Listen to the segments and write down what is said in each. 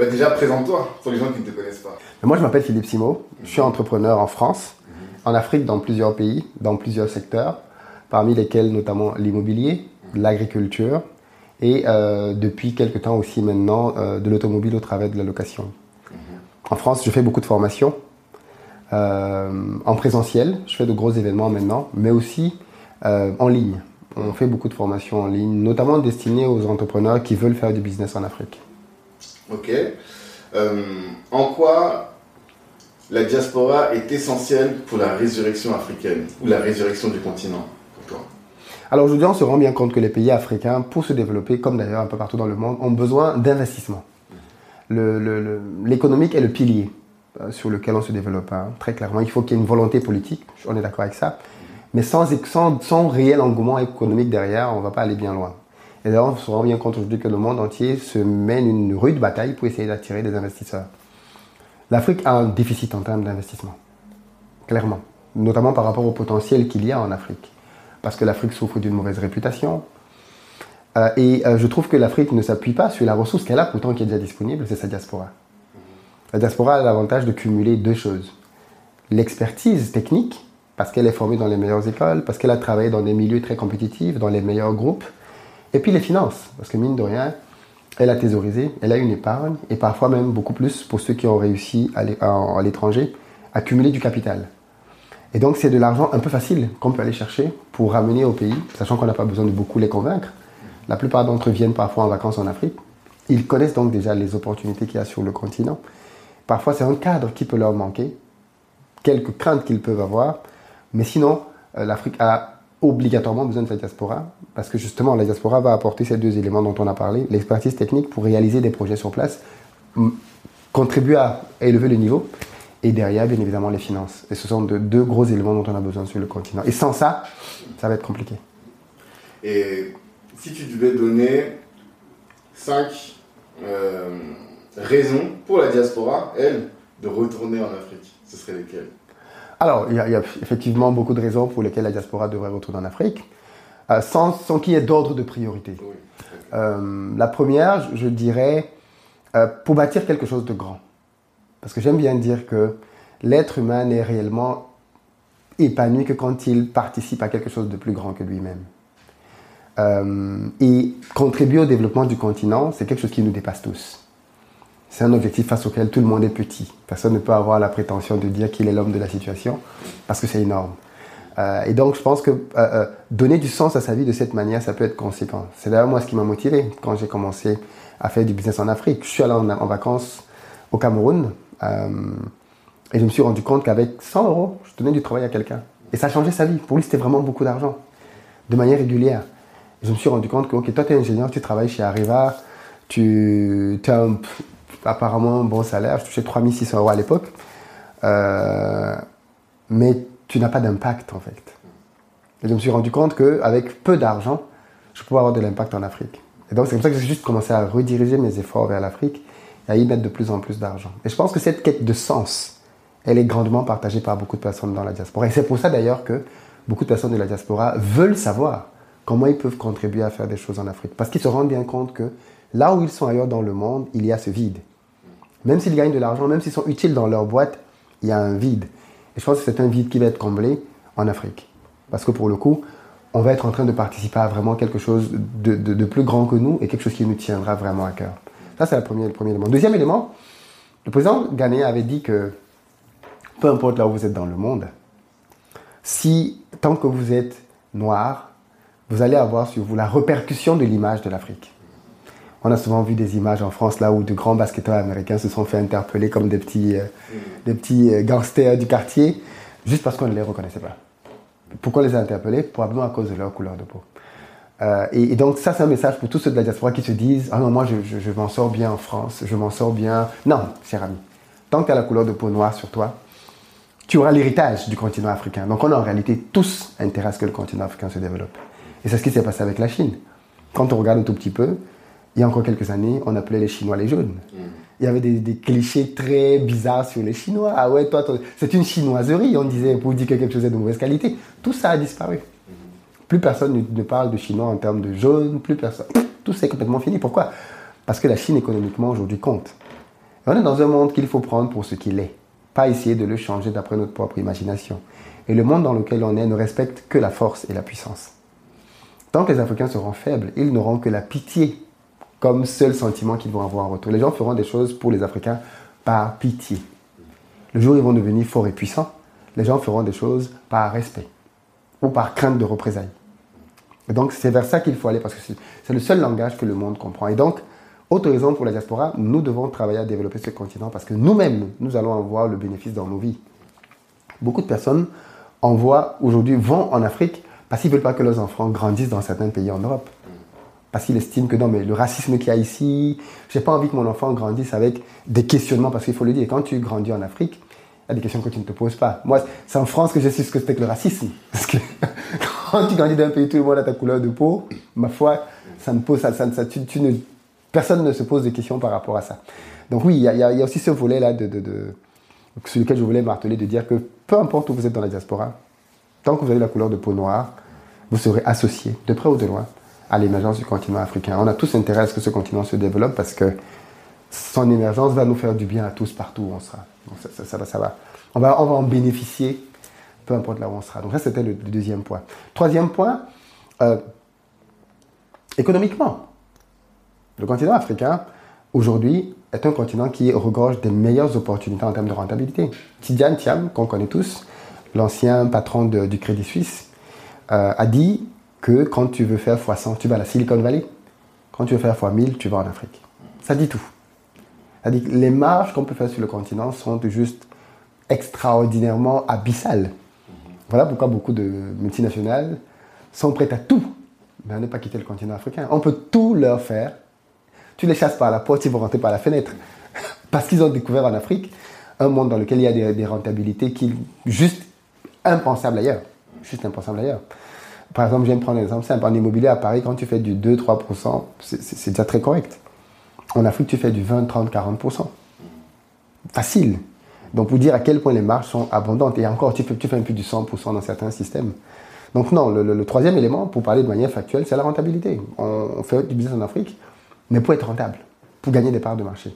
Bah déjà, présente-toi pour les gens qui ne te connaissent pas. Moi, je m'appelle Philippe Simo, je suis entrepreneur en France, en Afrique, dans plusieurs pays, dans plusieurs secteurs, parmi lesquels notamment l'immobilier, l'agriculture et euh, depuis quelques temps aussi maintenant euh, de l'automobile au travers de la location. En France, je fais beaucoup de formations euh, en présentiel, je fais de gros événements maintenant, mais aussi en ligne. On fait beaucoup de formations en ligne, notamment destinées aux entrepreneurs qui veulent faire du business en Afrique. Ok. en quoi la diaspora est essentielle pour la résurrection africaine ou la résurrection du continent pour toi? Alors aujourd'hui, on se rend bien compte que les pays africains, pour se développer, comme d'ailleurs un peu partout dans le monde, ont besoin d'investissement. L'économique est le pilier euh, sur lequel on se développe. Hein. Très clairement, il faut qu'il y ait une volonté politique, on est d'accord avec ça. Mais sans, sans, réel engouement économique derrière, on ne va pas aller bien loin. Et d'ailleurs, on se rend bien compte aujourd'hui que le monde entier se mène une rude bataille pour essayer d'attirer des investisseurs. L'Afrique a un déficit en termes d'investissement, clairement, notamment par rapport au potentiel qu'il y a en Afrique parce que l'Afrique souffre d'une mauvaise réputation. Euh, et euh, je trouve que l'Afrique ne s'appuie pas sur la ressource qu'elle a, pourtant qui est déjà disponible, c'est sa diaspora. La diaspora a l'avantage de cumuler deux choses. L'expertise technique, parce qu'elle est formée dans les meilleures écoles, parce qu'elle a travaillé dans des milieux très compétitifs, dans les meilleurs groupes. Et puis les finances, parce que mine de rien, elle a thésaurisé, elle a une épargne, et parfois même beaucoup plus pour ceux qui ont réussi à l'étranger, à cumuler du capital. Et donc, c'est de l'argent un peu facile qu'on peut aller chercher pour ramener au pays, sachant qu'on n'a pas besoin de beaucoup les convaincre. La plupart d'entre eux viennent parfois en vacances en Afrique. Ils connaissent donc déjà les opportunités qu'il y a sur le continent. Parfois, c'est un cadre qui peut leur manquer, quelques craintes qu'ils peuvent avoir. Mais sinon, euh, l'Afrique a obligatoirement besoin de sa diaspora, parce que justement, la diaspora va apporter ces deux éléments dont on a parlé, l'expertise technique pour réaliser des projets sur place, contribuer à élever le niveau, et derrière, bien évidemment, les finances. Et ce sont de, deux gros éléments dont on a besoin sur le continent. Et sans ça, ça va être compliqué. Et si tu devais donner cinq euh, raisons pour la diaspora, elle, de retourner en Afrique, ce serait lesquelles? Alors, il y, a, effectivement beaucoup de raisons pour lesquelles la diaspora devrait retourner en Afrique, euh, sans, sans qu'il y ait d'ordre de priorité. Euh, la première, je dirais, pour bâtir quelque chose de grand. Parce que j'aime bien dire que l'être humain n'est réellement épanoui que quand il participe à quelque chose de plus grand que lui-même. Euh, et contribuer au développement du continent, c'est quelque chose qui nous dépasse tous. C'est un objectif face auquel tout le monde est petit. Personne ne peut avoir la prétention de dire qu'il est l'homme de la situation, parce que c'est énorme. Euh, et donc, je pense que euh, donner du sens à sa vie de cette manière, ça peut être conséquent. C'est d'ailleurs moi ce qui m'a motivé quand j'ai commencé à faire du business en Afrique. Je suis allé en, vacances au Cameroun euh, et je me suis rendu compte qu'avec 100 euros, je donnais du travail à quelqu'un. Et ça a changé sa vie. Pour lui, c'était vraiment beaucoup d'argent, de manière régulière. je me suis rendu compte que, ok, toi, tu es ingénieur, tu travailles chez Arriva, tu as apparemment bon salaire, je touchais 3600 euros à l'époque, euh, mais tu n'as pas d'impact, en fait. Et je me suis rendu compte qu'avec peu d'argent, je pouvais avoir de l'impact en Afrique. Et donc, c'est comme ça que j'ai juste commencé à rediriger mes efforts vers l'Afrique à y mettre de plus en plus d'argent. Et je pense que cette quête de sens, elle est grandement partagée par beaucoup de personnes dans la diaspora. Et c'est pour ça d'ailleurs que beaucoup de personnes de la diaspora veulent savoir comment ils peuvent contribuer à faire des choses en Afrique. Parce qu'ils se rendent bien compte que là où ils sont ailleurs dans le monde, il y a ce vide. Même s'ils gagnent de l'argent, même s'ils sont utiles dans leur boîte, il y a un vide. Et je pense que c'est un vide qui va être comblé en Afrique. Parce que pour le coup, on va être en train de participer à vraiment quelque chose de, plus grand que nous et quelque chose qui nous tiendra vraiment à cœur. Ça, c'est le premier, premier élément. Deuxième élément, le président ghanéen avait dit que peu importe là où vous êtes dans le monde, si tant que vous êtes noir, vous allez avoir sur vous la répercussion de l'image de l'Afrique. On a souvent vu des images en France là où de grands basketteurs américains se sont fait interpeller comme des petits, euh, des petits euh, gangsters du quartier, juste parce qu'on ne les reconnaissait pas. Pourquoi les a interpellés? Probablement à cause de leur couleur de peau. Euh, et, donc ça, c'est un message pour tous ceux de la diaspora qui se disent « Ah non, moi, je, m'en sors bien en France, je m'en sors bien. » Non, cher ami, tant que tu as la couleur de peau noire sur toi, tu auras l'héritage du continent africain. Donc on a en réalité tous intérêt à ce que le continent africain se développe. Et c'est ce qui s'est passé avec la Chine. Quand on regarde un tout petit peu, il y a encore quelques années, on appelait les Chinois les jaunes. Mm. Il y avait des, clichés très bizarres sur les Chinois. Ah ouais, toi, c'est une chinoiserie, on disait, pour dire que quelque chose est de mauvaise qualité. Tout ça a disparu. Mm. Plus personne ne, parle de Chinois en termes de jaune, plus personne. Tout ça est complètement fini. Pourquoi? Parce que la Chine économiquement aujourd'hui compte. on est dans un monde qu'il faut prendre pour ce qu'il est pas essayer de le changer d'après notre propre imagination. Et le monde dans lequel on est ne respecte que la force et la puissance. Tant que les Africains seront faibles, ils n'auront que la pitié comme seul sentiment qu'ils vont avoir en retour. Les gens feront des choses pour les Africains par pitié. Le jour où ils vont devenir forts et puissants, les gens feront des choses par respect ou par crainte de représailles. Et donc c'est vers ça qu'il faut aller parce que c'est le seul langage que le monde comprend. Et donc autre raison pour la diaspora, nous devons travailler à développer ce continent parce que nous-mêmes, nous allons en voir le bénéfice dans nos vies. Beaucoup de personnes envoient aujourd'hui, vont en Afrique parce qu'ils ne veulent pas que leurs enfants grandissent dans certains pays en Europe. Parce qu'ils estiment que non, mais le racisme qu'il y a ici, je n'ai pas envie que mon enfant grandisse avec des questionnements, parce qu'il faut le dire, quand tu grandis en Afrique, il y a des questions que tu ne te poses pas. Moi, c'est en France que je sais ce que c'était que le racisme. Parce que quand tu grandis dans un pays, tout le monde a ta couleur de peau, ma foi, ça ne pose, ça, ça, tu, tu ne Personne ne se pose de questions par rapport à ça. Donc oui, il y, a, aussi ce volet-là sur lequel je voulais marteler, de dire que peu importe où vous êtes dans la diaspora, tant que vous avez la couleur de peau noire, vous serez associé, de près ou de loin, à l'émergence du continent africain. On a tous intérêt à ce que ce continent se développe parce que son émergence va nous faire du bien à tous partout où on sera. Donc ça, va, ça va. On va, en bénéficier, peu importe là où on sera. Donc ça, c'était le, deuxième point. Troisième point, euh, économiquement. Le continent africain, aujourd'hui, est un continent qui regorge des meilleures opportunités en termes de rentabilité. Tidiane Thiam, qu'on connaît tous, l'ancien patron du Crédit Suisse, euh, a dit que quand tu veux faire x100, tu vas à la Silicon Valley. Quand tu veux faire x1000, tu vas en Afrique. Ça dit tout. Ça dit que les marges qu'on peut faire sur le continent sont juste extraordinairement abyssales. Voilà pourquoi beaucoup de multinationales sont prêtes à tout, mais à ne pas quitter le continent africain. On peut tout leur faire tu les chasses par la porte, ils vont rentrer par la fenêtre. Parce qu'ils ont découvert en Afrique un monde dans lequel il y a des, rentabilités qui juste impensables ailleurs. Juste impensables ailleurs. Par exemple, je viens de prendre un exemple simple. En immobilier à Paris, quand tu fais du 2-3%, c'est déjà très correct. En Afrique, tu fais du 20, 30, 40%. Facile. Donc, pour dire à quel point les marges sont abondantes. Et encore, tu fais, un peu du 100% dans certains systèmes. Donc, non, le, troisième élément, pour parler de manière factuelle, c'est la rentabilité. on fait du business en Afrique mais pour être rentable, pour gagner des parts de marché.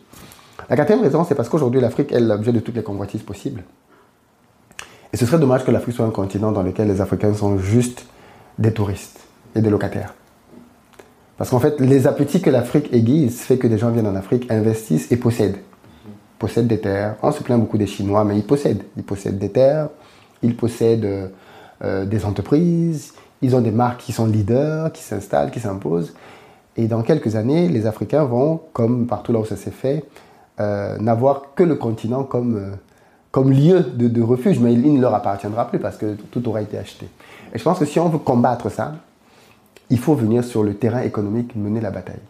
La quatrième raison, c'est parce qu'aujourd'hui, l'Afrique est l'objet de toutes les convoitises possibles. Et ce serait dommage que l'Afrique soit un continent dans lequel les Africains sont juste des touristes et des locataires. Parce qu'en fait, les appétits que l'Afrique aiguise fait que des gens viennent en Afrique, investissent et possèdent. Possèdent des terres. On se plaint beaucoup des Chinois, mais ils possèdent. Ils possèdent des terres, ils possèdent euh, des entreprises, ils ont des marques qui sont leaders, qui s'installent, qui s'imposent. Et dans quelques années, les Africains vont, comme partout là où ça s'est fait, euh, n'avoir que le continent comme, euh, comme lieu de, refuge, mais il, ne leur appartiendra plus parce que tout aura été acheté. Et je pense que si on veut combattre ça, il faut venir sur le terrain économique mener la bataille.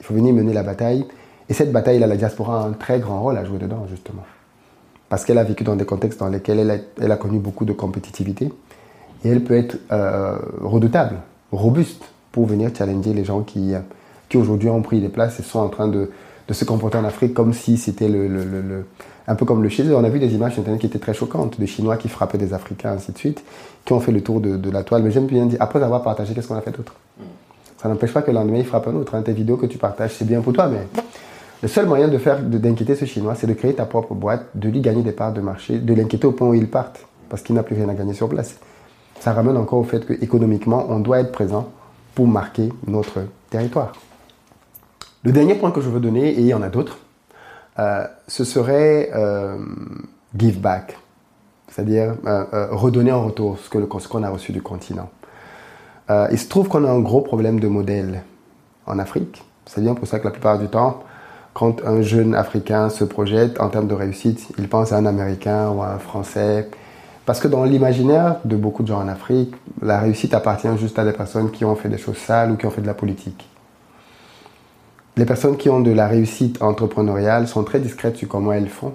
Il faut venir mener la bataille. Et cette bataille-là, la diaspora a un très grand rôle à jouer dedans, justement. Parce qu'elle a vécu dans des contextes dans lesquels elle a, elle a connu beaucoup de compétitivité. Et elle peut être euh, redoutable, robuste pour venir challenger les gens qui, qui aujourd'hui ont pris des places et sont en train de, de se comporter en Afrique comme si c'était le, le, le, un peu comme le chez. On a vu des images sur Internet qui étaient très choquantes, de Chinois qui frappaient des Africains, ainsi de suite, qui ont fait le tour de, de la toile. Mais j'aime bien dire, après avoir partagé, qu'est-ce qu'on a fait d'autre? Ça n'empêche pas que le lendemain, il frappe un autre. Hein. Tes vidéos que tu partages, c'est bien pour toi, mais le seul moyen de faire, d'inquiéter ce Chinois, c'est de créer ta propre boîte, de lui gagner des parts de marché, de l'inquiéter au point où il parte, parce qu'il n'a plus rien à gagner sur place. Ça ramène encore au fait qu'économiquement, on doit être présent pour marquer notre territoire. Le dernier point que je veux donner, et il y en a d'autres, euh, ce serait euh, give back, c'est-à-dire euh, redonner en retour ce qu'on a reçu du continent. il se trouve qu'on a un gros problème de modèle en Afrique. C'est bien pour ça que la plupart du temps, quand un jeune Africain se projette en termes de réussite, il pense à un Américain ou à un Français parce que dans l'imaginaire de beaucoup de gens en Afrique, la réussite appartient juste à des personnes qui ont fait des choses sales ou qui ont fait de la politique. Les personnes qui ont de la réussite entrepreneuriale sont très discrètes sur comment elles font.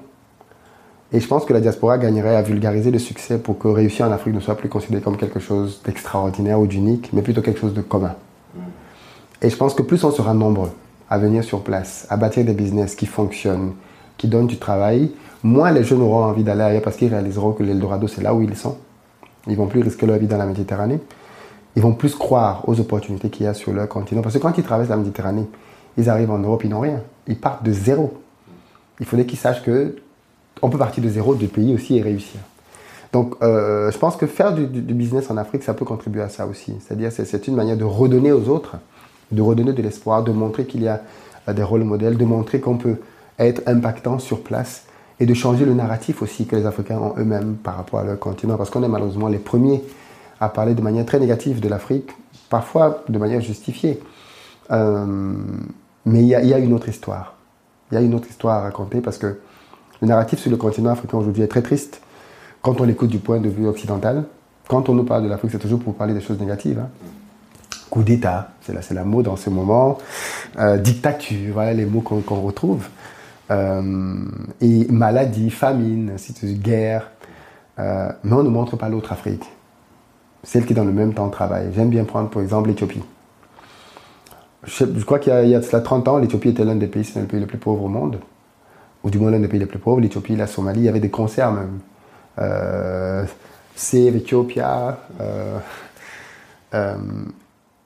Et je pense que la diaspora gagnerait à vulgariser le succès pour que réussir en Afrique ne soit plus considéré comme quelque chose d'extraordinaire ou d'unique, mais plutôt quelque chose de commun. Et je pense que plus on sera nombreux à venir sur place, à bâtir des business qui fonctionnent, qui donnent du travail, moins les jeunes auront envie d'aller ailleurs parce qu'ils réaliseront que l'Eldorado, c'est là où ils sont. Ils vont plus risquer leur vie dans la Méditerranée. Ils vont plus croire aux opportunités qu'il y a sur leur continent. Parce que quand ils traversent la Méditerranée, ils arrivent en Europe, ils n'ont rien. Ils partent de zéro. Il faudrait qu'ils sachent que on peut partir de zéro de pays aussi et réussir. Donc, euh, je pense que faire du, business en Afrique, ça peut contribuer à ça aussi. C'est-à-dire, c'est une manière de redonner aux autres, de redonner de l'espoir, de montrer qu'il y a euh, des rôles modèles, de montrer qu'on peut être impactant sur place et de changer le narratif aussi que les Africains ont eux-mêmes par rapport à leur continent. Parce qu'on est malheureusement les premiers à parler de manière très négative de l'Afrique, parfois de manière justifiée. Euh, mais il y, a une autre histoire. Il y a une autre histoire à raconter parce que le narratif sur le continent africain aujourd'hui est très triste quand on l'écoute du point de vue occidental. Quand on nous parle de l'Afrique, c'est toujours pour parler des choses négatives. Hein. Coup d'État, c'est la, la mot dans ce moment. Euh, dictature, voilà les mots qu'on retrouve. Euh, et maladie, famine, guerre. Euh, mais on ne montre pas l'autre Afrique. Celle qui dans le même temps travaille. J'aime bien prendre pour exemple l'Éthiopie. Je, crois qu'il y, a cela 30 ans, l'Éthiopie était l'un des pays, c'est le pays le plus pauvre au monde, ou du moins l'un des pays les plus pauvres. L'Éthiopie, la Somalie, il y avait des concerts même. Euh, Save. Euh, euh,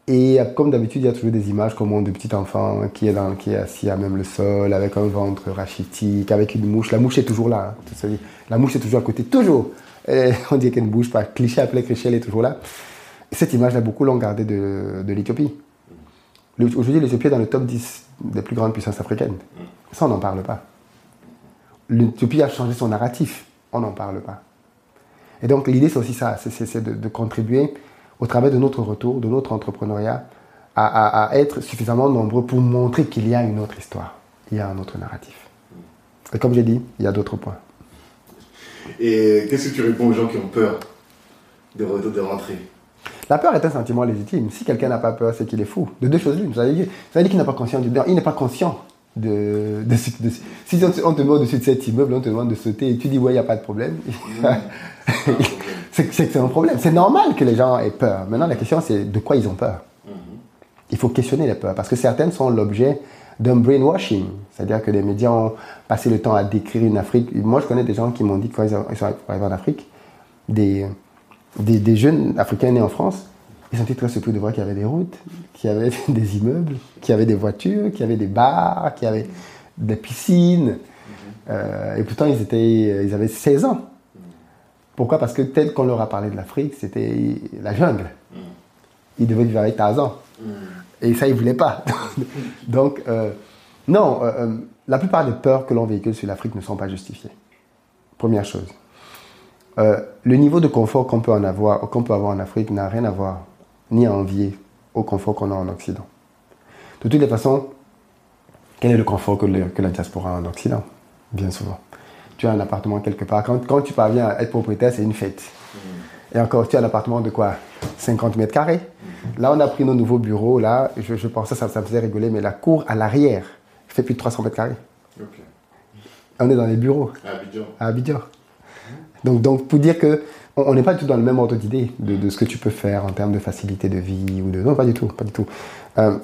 et comme d'habitude, il y a toujours des images comme de petit enfant qui est, assis à même le sol, avec un ventre rachitique, avec une mouche. La mouche est toujours là. Hein, la mouche est toujours à côté, toujours. On dit qu'elle ne bouge pas. Cliché après cliché, elle est toujours là. cette image-là, beaucoup l'ont gardée de, de l'Éthiopie. Aujourd'hui, l'Éthiopie est dans le top 10 des plus grandes puissances africaines. Ça, on n'en parle pas. L'Éthiopie a changé son narratif. On n'en parle pas. Et donc, l'idée, c'est aussi ça c'est de, de, contribuer au travers de notre retour, de notre entrepreneuriat, à, à, être suffisamment nombreux pour montrer qu'il y a une autre histoire, il y a un autre narratif. Et comme j'ai dit, il y a d'autres points. Et qu'est-ce que tu réponds aux gens qui ont peur de, de rentrer? La peur est un sentiment légitime. Si quelqu'un n'a pas peur, c'est qu'il est fou. De deux choses l'une. Ça veut dire, qu'il n'est pas conscient du Il n'est pas conscient de, de, Si on te met au-dessus de cet immeuble, on te demande de sauter et tu dis, ouais, il n'y a pas de problème. c'est que c'est un problème. C'est normal que les gens aient peur. Maintenant, la question, c'est de quoi ils ont peur. Mhm. Il faut questionner les peurs parce que certaines sont l'objet d'un brainwashing. C'est-à-dire que les médias ont passé le temps à décrire une Afrique. Moi, je connais des gens qui m'ont dit que quand ils sont arrivés en Afrique, des, des, jeunes Africains nés en France, ils sont très surpris de voir qu'il y avait des routes, qu'il y avait des immeubles, qu'il y avait des voitures, qu'il y avait des bars, qu'il y avait des piscines. Euh, et pourtant, ils, étaient, ils avaient 16 ans. Pourquoi? Parce que tel qu'on leur a parlé de l'Afrique, c'était la jungle. Ils devaient vivre avec Tarzan. Et ça, ils ne voulaient pas. Donc, euh, non, euh, la plupart des peurs que l'on véhicule sur l'Afrique ne sont pas justifiées. Première chose. Le niveau de confort qu'on peut, en avoir, qu'on peut avoir en Afrique n'a rien à voir, ni à envier au confort qu'on a en Occident. De toutes les façons, quel est le confort que, que la diaspora a en Occident? Bien souvent tu as un appartement quelque part. Quand, tu parviens à être propriétaire, c'est une fête. Et encore, tu as un appartement de quoi? 50 mètres carrés. Là, on a pris nos nouveaux bureaux. Là, je, je pensais ça, ça me faisait rigoler, mais la cour à l'arrière fait plus de 300 mètres carrés. On est dans les bureaux. À Abidjan. À Abidjan. Donc, donc, pour dire que on n'est pas tout dans le même ordre d'idée de, ce que tu peux faire en termes de facilité de vie ou de non, pas du tout, pas du tout. Euh,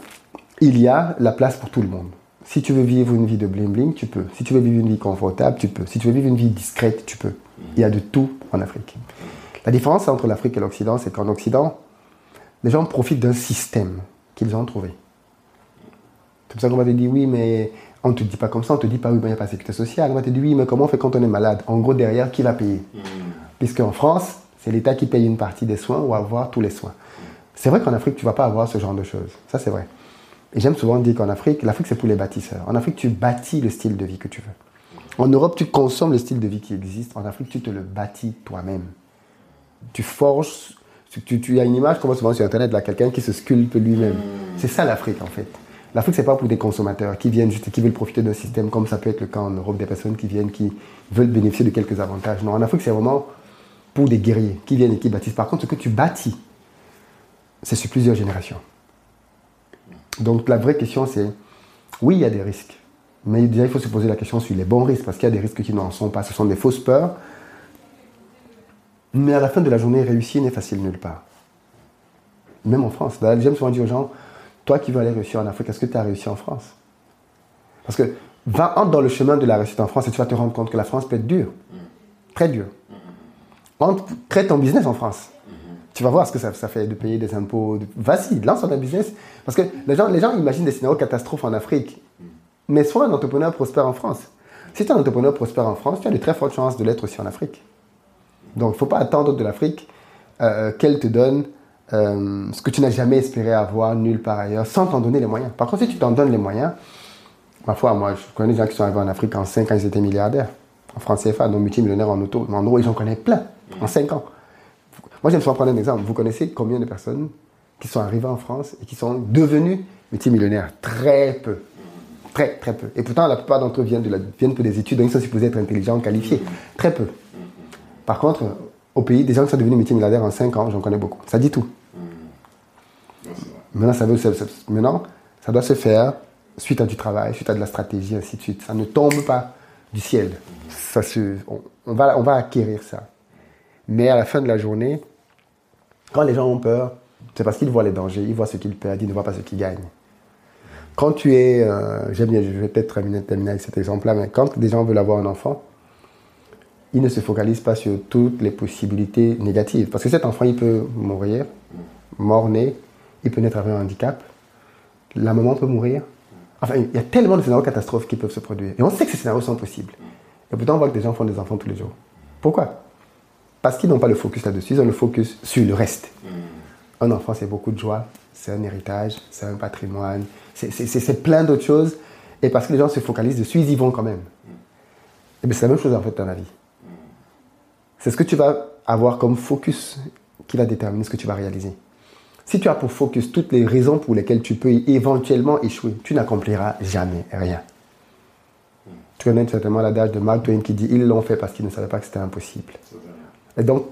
il y a la place pour tout le monde. Si tu veux vivre une vie de bling bling, tu peux. Si tu veux vivre une vie confortable, tu peux. Si tu veux vivre une vie discrète, tu peux. Il y a de tout en Afrique. La différence entre l'Afrique et l'Occident, c'est qu'en Occident, les gens profitent d'un système qu'ils ont trouvé. C'est pour ça qu'on va te dire, oui, mais on ne te dit pas comme ça, on ne te dit pas, oui, mais il n'y a pas de sécurité sociale. On te dire, oui, mais comment on fait quand on est malade? En gros, derrière, qui va payer mm. Puisqu'en France, c'est l'État qui paye une partie des soins ou avoir tous les soins. C'est vrai qu'en Afrique, tu ne vas pas avoir ce genre de choses. Ça, c'est vrai. Et j'aime souvent dire qu'en Afrique, l'Afrique c'est pour les bâtisseurs. En Afrique, tu bâtis le style de vie que tu veux. En Europe, tu consommes le style de vie qui existe. En Afrique, tu te le bâtis toi-même. Tu forges. Tu, tu, as une image qu'on voit souvent sur Internet, là, quelqu'un qui se sculpte lui-même. C'est ça l'Afrique, en fait. L'Afrique, c'est pas pour des consommateurs qui viennent juste, qui veulent profiter d'un système comme ça peut être le cas en Europe, des personnes qui viennent, qui veulent bénéficier de quelques avantages. Non, en Afrique, c'est vraiment pour des guerriers qui viennent et qui bâtissent. Par contre, ce que tu bâtis, c'est sur plusieurs générations. Donc la vraie question c'est, Oui, il y a des risques. Mais déjà, il faut se poser la question sur les bons risques, parce qu'il y a des risques qui n'en sont pas. Ce sont des fausses peurs. Mais à la fin de la journée, réussir n'est facile nulle part. Même en France. J'aime souvent dire aux gens, toi qui veux aller réussir en Afrique, est-ce que tu as réussi en France? Parce que va entre dans le chemin de la réussite en France et tu vas te rendre compte que la France peut être dure. Très dure. Entre, crée ton business en France. Tu vas voir ce que ça, fait de payer des impôts. Vas-y, lance ton business. Parce que les gens, les gens imaginent des scénarios catastrophes en Afrique. Mais sois un entrepreneur prospère en France. Si tu es un entrepreneur prospère en France, tu as de très fortes chances de l'être aussi en Afrique. Donc, il ne faut pas attendre de l'Afrique euh, qu'elle te donne euh, ce que tu n'as jamais espéré avoir nulle part ailleurs, sans t'en donner les moyens. Par contre, si tu t'en donnes les moyens, ma foi, moi, je connais des gens qui sont arrivés en Afrique en 5 ans, ils étaient milliardaires. En France CFA, donc multimillionnaires en auto, en euros, j'en connais plein, en 5 ans. Moi, j'aime souvent prendre un exemple. Vous connaissez combien de personnes qui sont arrivées en France et qui sont devenues multimillionnaires? Très peu. Très, très peu. Et pourtant, la plupart d'entre eux viennent, de la, viennent pour des études, donc ils sont supposés être intelligents, qualifiés. Très peu. Par contre, au pays, des gens qui sont devenus multimilliardaires en 5 ans, j'en connais beaucoup. Ça dit tout. Maintenant ça, doit se faire suite à du travail, suite à de la stratégie, ainsi de suite. Ça ne tombe pas du ciel. Ça on, va, acquérir ça. Mais à la fin de la journée, quand les gens ont peur, c'est parce qu'ils voient les dangers, ils voient ce qu'ils perdent, ils ne voient pas ce qu'ils gagnent. Quand tu es, euh, j'aime bien, je vais peut-être terminer, terminer avec cet exemple-là, mais quand des gens veulent avoir un enfant, ils ne se focalisent pas sur toutes les possibilités négatives. Parce que cet enfant, il peut mourir, mort-né, il peut naître avec un handicap, la maman peut mourir. Enfin, il y a tellement de scénarios catastrophes qui peuvent se produire. Et on sait que ces scénarios sont possibles. Et pourtant, on voit que des gens font des enfants tous les jours. Pourquoi? Parce qu'ils n'ont pas le focus là-dessus, ils ont le focus sur le reste. Mm. Un enfant, c'est beaucoup de joie, c'est un héritage, c'est un patrimoine, c'est plein d'autres choses. Et parce que les gens se focalisent dessus, ils y vont quand même. Mm. Et bien c'est la même chose en fait dans la vie. Mm. C'est ce que tu vas avoir comme focus qui va déterminer ce que tu vas réaliser. Si tu as pour focus toutes les raisons pour lesquelles tu peux éventuellement échouer, tu n'accompliras jamais rien. Tu connais certainement l'adage de Mark Twain qui dit Ils l'ont fait parce qu'ils ne savaient pas que c'était impossible. Et donc,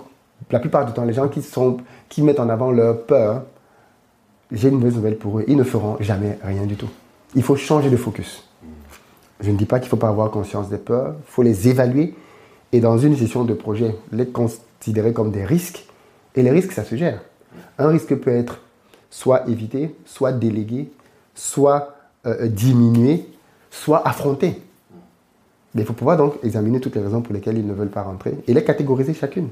la plupart du temps, les gens qui, sont, mettent en avant leur peur, j'ai une mauvaise nouvelle pour eux, ils ne feront jamais rien du tout. Il faut changer de focus. Je ne dis pas qu'il ne faut pas avoir conscience des peurs, il faut les évaluer et dans une gestion de projet, les considérer comme des risques. Et les risques, ça se gère. Un risque peut être soit évité, soit délégué, soit euh, diminué, soit affronté. Mais il faut pouvoir donc examiner toutes les raisons pour lesquelles ils ne veulent pas rentrer et les catégoriser chacune.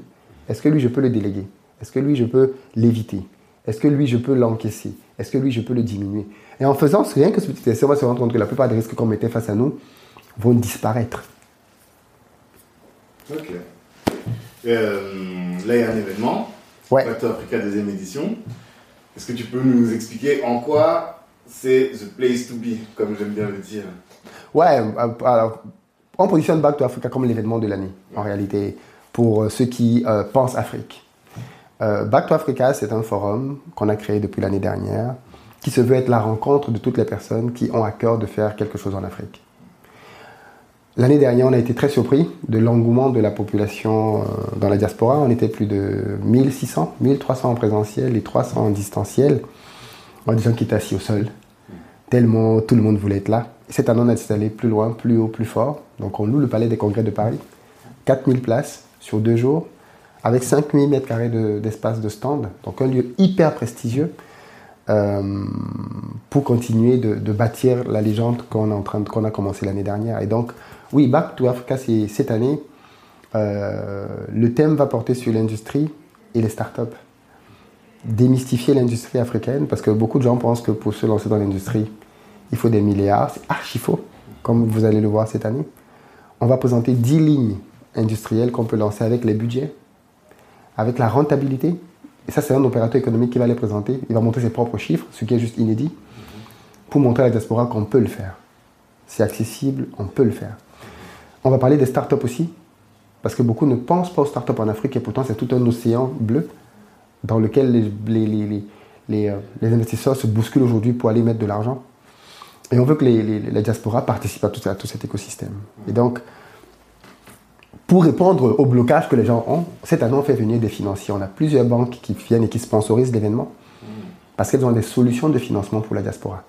Est-ce que lui, je peux le déléguer? Est-ce que lui, je peux l'éviter? Est-ce que lui, je peux l'encaisser? Est-ce que lui, je peux le diminuer? Et en faisant rien que ce petit essai, on va se rendre compte que la plupart des risques qu'on mettait face à nous vont disparaître. Ok. Euh, là, il y a un événement. Ouais. Factor Africa deuxième édition. Est-ce que tu peux nous expliquer en quoi c'est the place to be, comme j'aime bien le dire? Ouais, euh, alors on positionne Back to Africa comme l'événement de l'année, en réalité, pour euh, ceux qui euh, pensent Afrique. Euh, Back to Africa, c'est un forum qu'on a créé depuis l'année dernière, qui se veut être la rencontre de toutes les personnes qui ont à cœur de faire quelque chose en Afrique. L'année dernière, on a été très surpris de l'engouement de la population dans la diaspora. On était plus de 1600, 1300 en présentiel et 300 en distanciel. On a des gens qui étaient assis au sol, tellement tout le monde voulait être là. Cette année, on a décidé d'aller plus loin, plus haut, plus fort. Donc, on loue le Palais des Congrès de Paris. 4000 places sur deux jours, avec 5000 mètres carrés d'espace de, stand. Donc, un lieu hyper prestigieux euh, pour continuer de, bâtir la légende qu'on qu'on a commencé l'année dernière. Et donc, oui, Back to Africa, c'est cette année. Euh, le thème va porter sur l'industrie et les startups. Démystifier l'industrie africaine, parce que beaucoup de gens pensent que pour se lancer dans l'industrie, il faut des milliards, c'est archi faux, comme vous allez le voir cette année. On va présenter 10 lignes industrielles qu'on peut lancer avec les budgets, avec la rentabilité. Et ça, c'est un opérateur économique qui va les présenter. Il va montrer ses propres chiffres, ce qui est juste inédit, pour montrer à la diaspora qu'on peut le faire. C'est accessible, on peut le faire. On va parler des startups aussi, parce que beaucoup ne pensent pas aux startups en Afrique, et pourtant c'est tout un océan bleu dans lequel les, euh, investisseurs se bousculent aujourd'hui pour aller mettre de l'argent. Et on veut que la diaspora participe à tout, à tout, cet écosystème. Et donc, pour répondre au blocage que les gens ont, cette année, on fait venir des financiers. On a plusieurs banques qui viennent et qui sponsorisent l'événement parce qu'elles ont des solutions de financement pour la diaspora.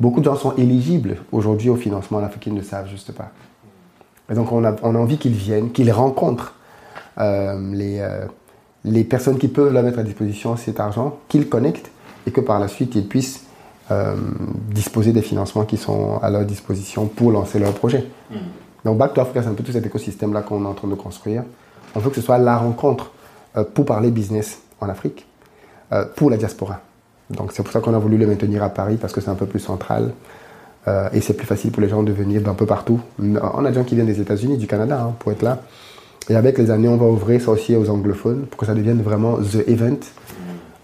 Beaucoup de gens sont éligibles aujourd'hui au financement en Afrique, ils ne le savent juste pas. Et donc on a, on a envie qu'ils viennent, qu'ils rencontrent euh, les, euh, les personnes qui peuvent leur mettre à disposition cet argent, qu'ils connectent et que par la suite ils puissent euh, disposer des financements qui sont à leur disposition pour lancer leur projet. Mm. Donc Back to Africa, c'est un peu tout cet écosystème-là qu'on est en train de construire. On veut que ce soit la rencontre pour parler business en Afrique, pour la diaspora. Donc c'est pour ça qu'on a voulu le maintenir à Paris, parce que c'est un peu plus central. Euh, et c'est plus facile pour les gens de venir d'un peu partout. On a des gens qui viennent des États-Unis, du Canada, hein, pour être là. Et avec les années, on va ouvrir ça aussi aux anglophones pour que ça devienne vraiment the event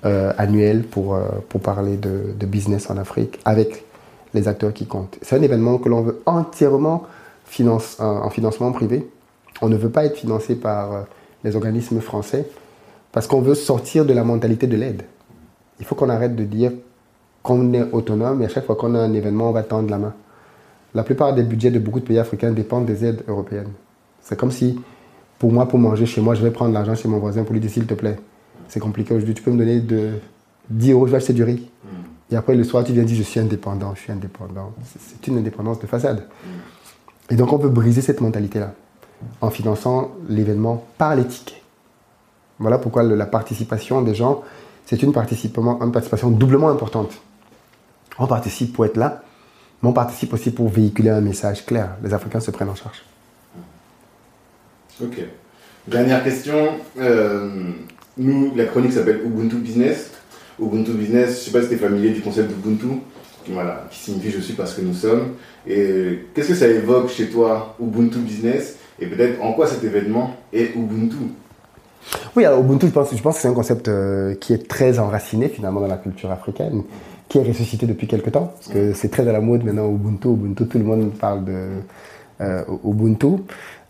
euh, annuel pour, euh, pour parler de, de, business en Afrique avec les acteurs qui comptent. C'est un événement que l'on veut entièrement finance, en financement privé. On ne veut pas être financé par les organismes français parce qu'on veut sortir de la mentalité de l'aide. Il faut qu'on arrête de dire qu'on est autonome et à chaque fois qu'on a un événement, on va tendre la main. La plupart des budgets de beaucoup de pays africains dépendent des aides européennes. C'est comme si, pour moi, pour manger chez moi, je vais prendre l'argent chez mon voisin pour lui dire s'il te plaît. C'est compliqué aujourd'hui. Tu peux me donner de 10 euros, je vais acheter du riz. Et après, le soir, tu viens dire je suis indépendant, je suis indépendant. C'est une indépendance de façade. Et donc, on peut briser cette mentalité-là en finançant l'événement par les tickets. Voilà pourquoi la participation des gens, c'est une participation doublement importante. On participe pour être là, mais on participe aussi pour véhiculer un message clair. Les Africains se prennent en charge. Ok. Dernière question. Euh, nous, la chronique s'appelle Ubuntu Business. Ubuntu Business, je ne sais pas si tu es familier du concept d'Ubuntu, voilà, qui signifie je suis parce que nous sommes. Et qu'est-ce que ça évoque chez toi, Ubuntu Business? Et peut-être en quoi cet événement est Ubuntu? Oui, alors Ubuntu, je pense, je pense que c'est un concept euh, qui est très enraciné finalement dans la culture africaine qui est ressuscité depuis quelques temps, parce que c'est très à la mode maintenant Ubuntu, Ubuntu, tout le monde parle de euh, Ubuntu.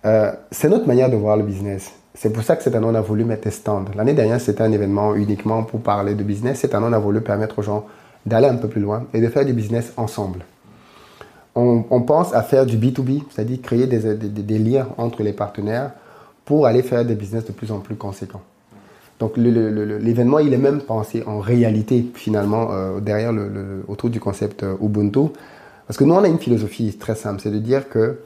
Euh, c'est notre manière de voir le business. C'est pour ça que cette année, on a voulu mettre des stands. L'année dernière, c'était un événement uniquement pour parler de business. Cette année, on a voulu permettre aux gens d'aller un peu plus loin et de faire du business ensemble. On, pense à faire du B2B, c'est-à-dire créer des, des liens entre les partenaires pour aller faire des business de plus en plus conséquents. Donc l'événement, il est même pensé en réalité finalement euh, derrière le, autour du concept euh, Ubuntu. Parce que nous, on a une philosophie très simple, c'est de dire que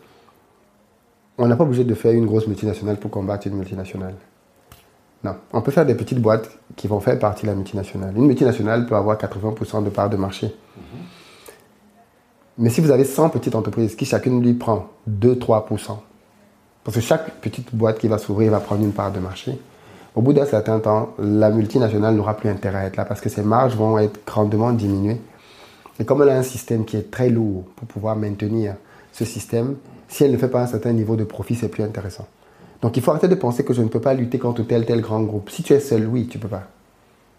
on n'a pas obligé de faire une grosse multinationale pour combattre une multinationale. Non, on peut faire des petites boîtes qui vont faire partie de la multinationale. Une multinationale peut avoir 80% de parts de marché. Mm-hmm. Mais si vous avez 100 petites entreprises qui chacune lui prend 2-3%, parce que chaque petite boîte qui va s'ouvrir va prendre une part de marché, au bout d'un certain temps, la multinationale n'aura plus intérêt à être là parce que ses marges vont être grandement diminuées. Et comme elle a un système qui est très lourd pour pouvoir maintenir ce système, si elle ne fait pas un certain niveau de profit, c'est plus intéressant. Donc il faut arrêter de penser que je ne peux pas lutter contre tel tel grand groupe. Si tu es seul, oui, tu peux pas.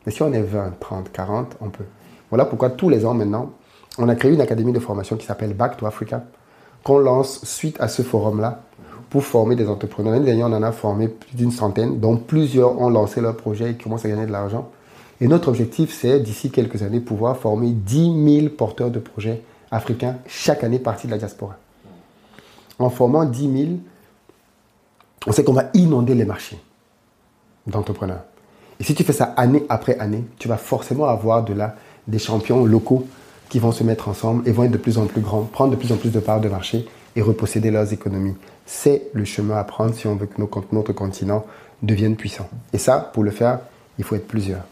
Mais si on est 20, 30, 40, on peut. Voilà pourquoi tous les ans maintenant, on a créé une académie de formation qui s'appelle Back to Africa, qu'on lance suite à ce forum-là pour former des entrepreneurs. L'année dernière, on en a formé plus d'une centaine, dont plusieurs ont lancé leur projet et commencent à gagner de l'argent. Et notre objectif, c'est d'ici quelques années pouvoir former 10 000 porteurs de projets africains chaque année partis de la diaspora. En formant 10 000, on sait qu'on va inonder les marchés d'entrepreneurs. Et si tu fais ça année après année, tu vas forcément avoir de là des champions locaux qui vont se mettre ensemble et vont être de plus en plus grands, prendre de plus en plus de parts de marché et reposséder leurs économies c'est le chemin à prendre si on veut que notre continent devienne puissant. Et ça, pour le faire, il faut être plusieurs.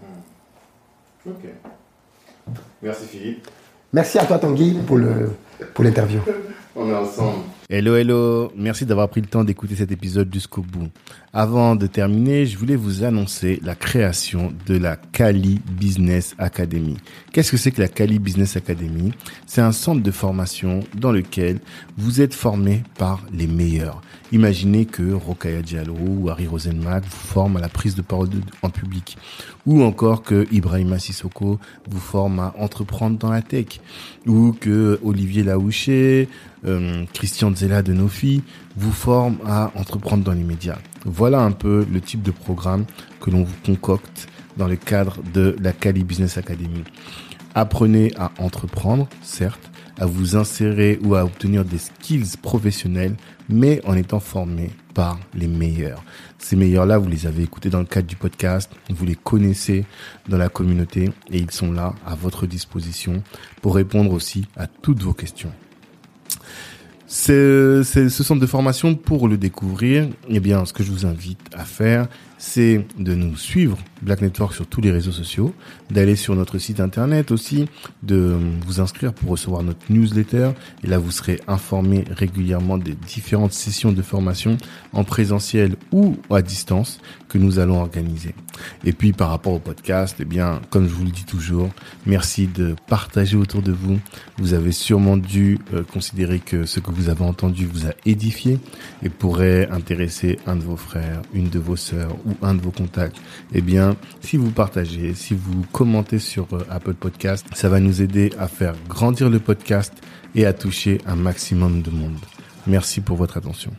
Hmm. Ok. Merci Philippe. Merci à toi Tanguy pour l'interview. Pour on est ensemble. Hello, hello. Merci d'avoir pris le temps d'écouter cet épisode jusqu'au bout. Avant de terminer, je voulais vous annoncer la création de la Cali Business Academy. Qu'est-ce que c'est que la Cali Business Academy? C'est un centre de formation dans lequel vous êtes formé par les meilleurs. Imaginez que Rokaya Diallo ou Harry Rosenmack vous forment à la prise de parole en public. Ou encore que Ibrahima Sissoko vous forme à entreprendre dans la tech. Ou que Olivier Laouché, euh, Christian Zella de Nofi vous forme à entreprendre dans les médias. Voilà un peu le type de programme que l'on vous concocte dans le cadre de la Cali Business Academy. Apprenez à entreprendre, certes, à vous insérer ou à obtenir des skills professionnels, mais en étant formé par les meilleurs. Ces meilleurs-là, vous les avez écoutés dans le cadre du podcast, vous les connaissez dans la communauté et ils sont là à votre disposition pour répondre aussi à toutes vos questions. C'est ce centre de formation pour le découvrir. Eh bien, ce que je vous invite à faire, c'est de nous suivre Black Network sur tous les réseaux sociaux, d'aller sur notre site internet aussi, de vous inscrire pour recevoir notre newsletter. Et là, vous serez informé régulièrement des différentes sessions de formation en présentiel ou à distance que nous allons organiser. Et puis, par rapport au podcast, eh bien, comme je vous le dis toujours, merci de partager autour de vous. Vous avez sûrement dû euh, considérer que ce que vous avez entendu vous a édifié et pourrait intéresser un de vos frères, une de vos sœurs ou un de vos contacts, eh bien, si vous partagez, si vous commentez sur euh, Apple Podcast, ça va nous aider à faire grandir le podcast et à toucher un maximum de monde. Merci pour votre attention.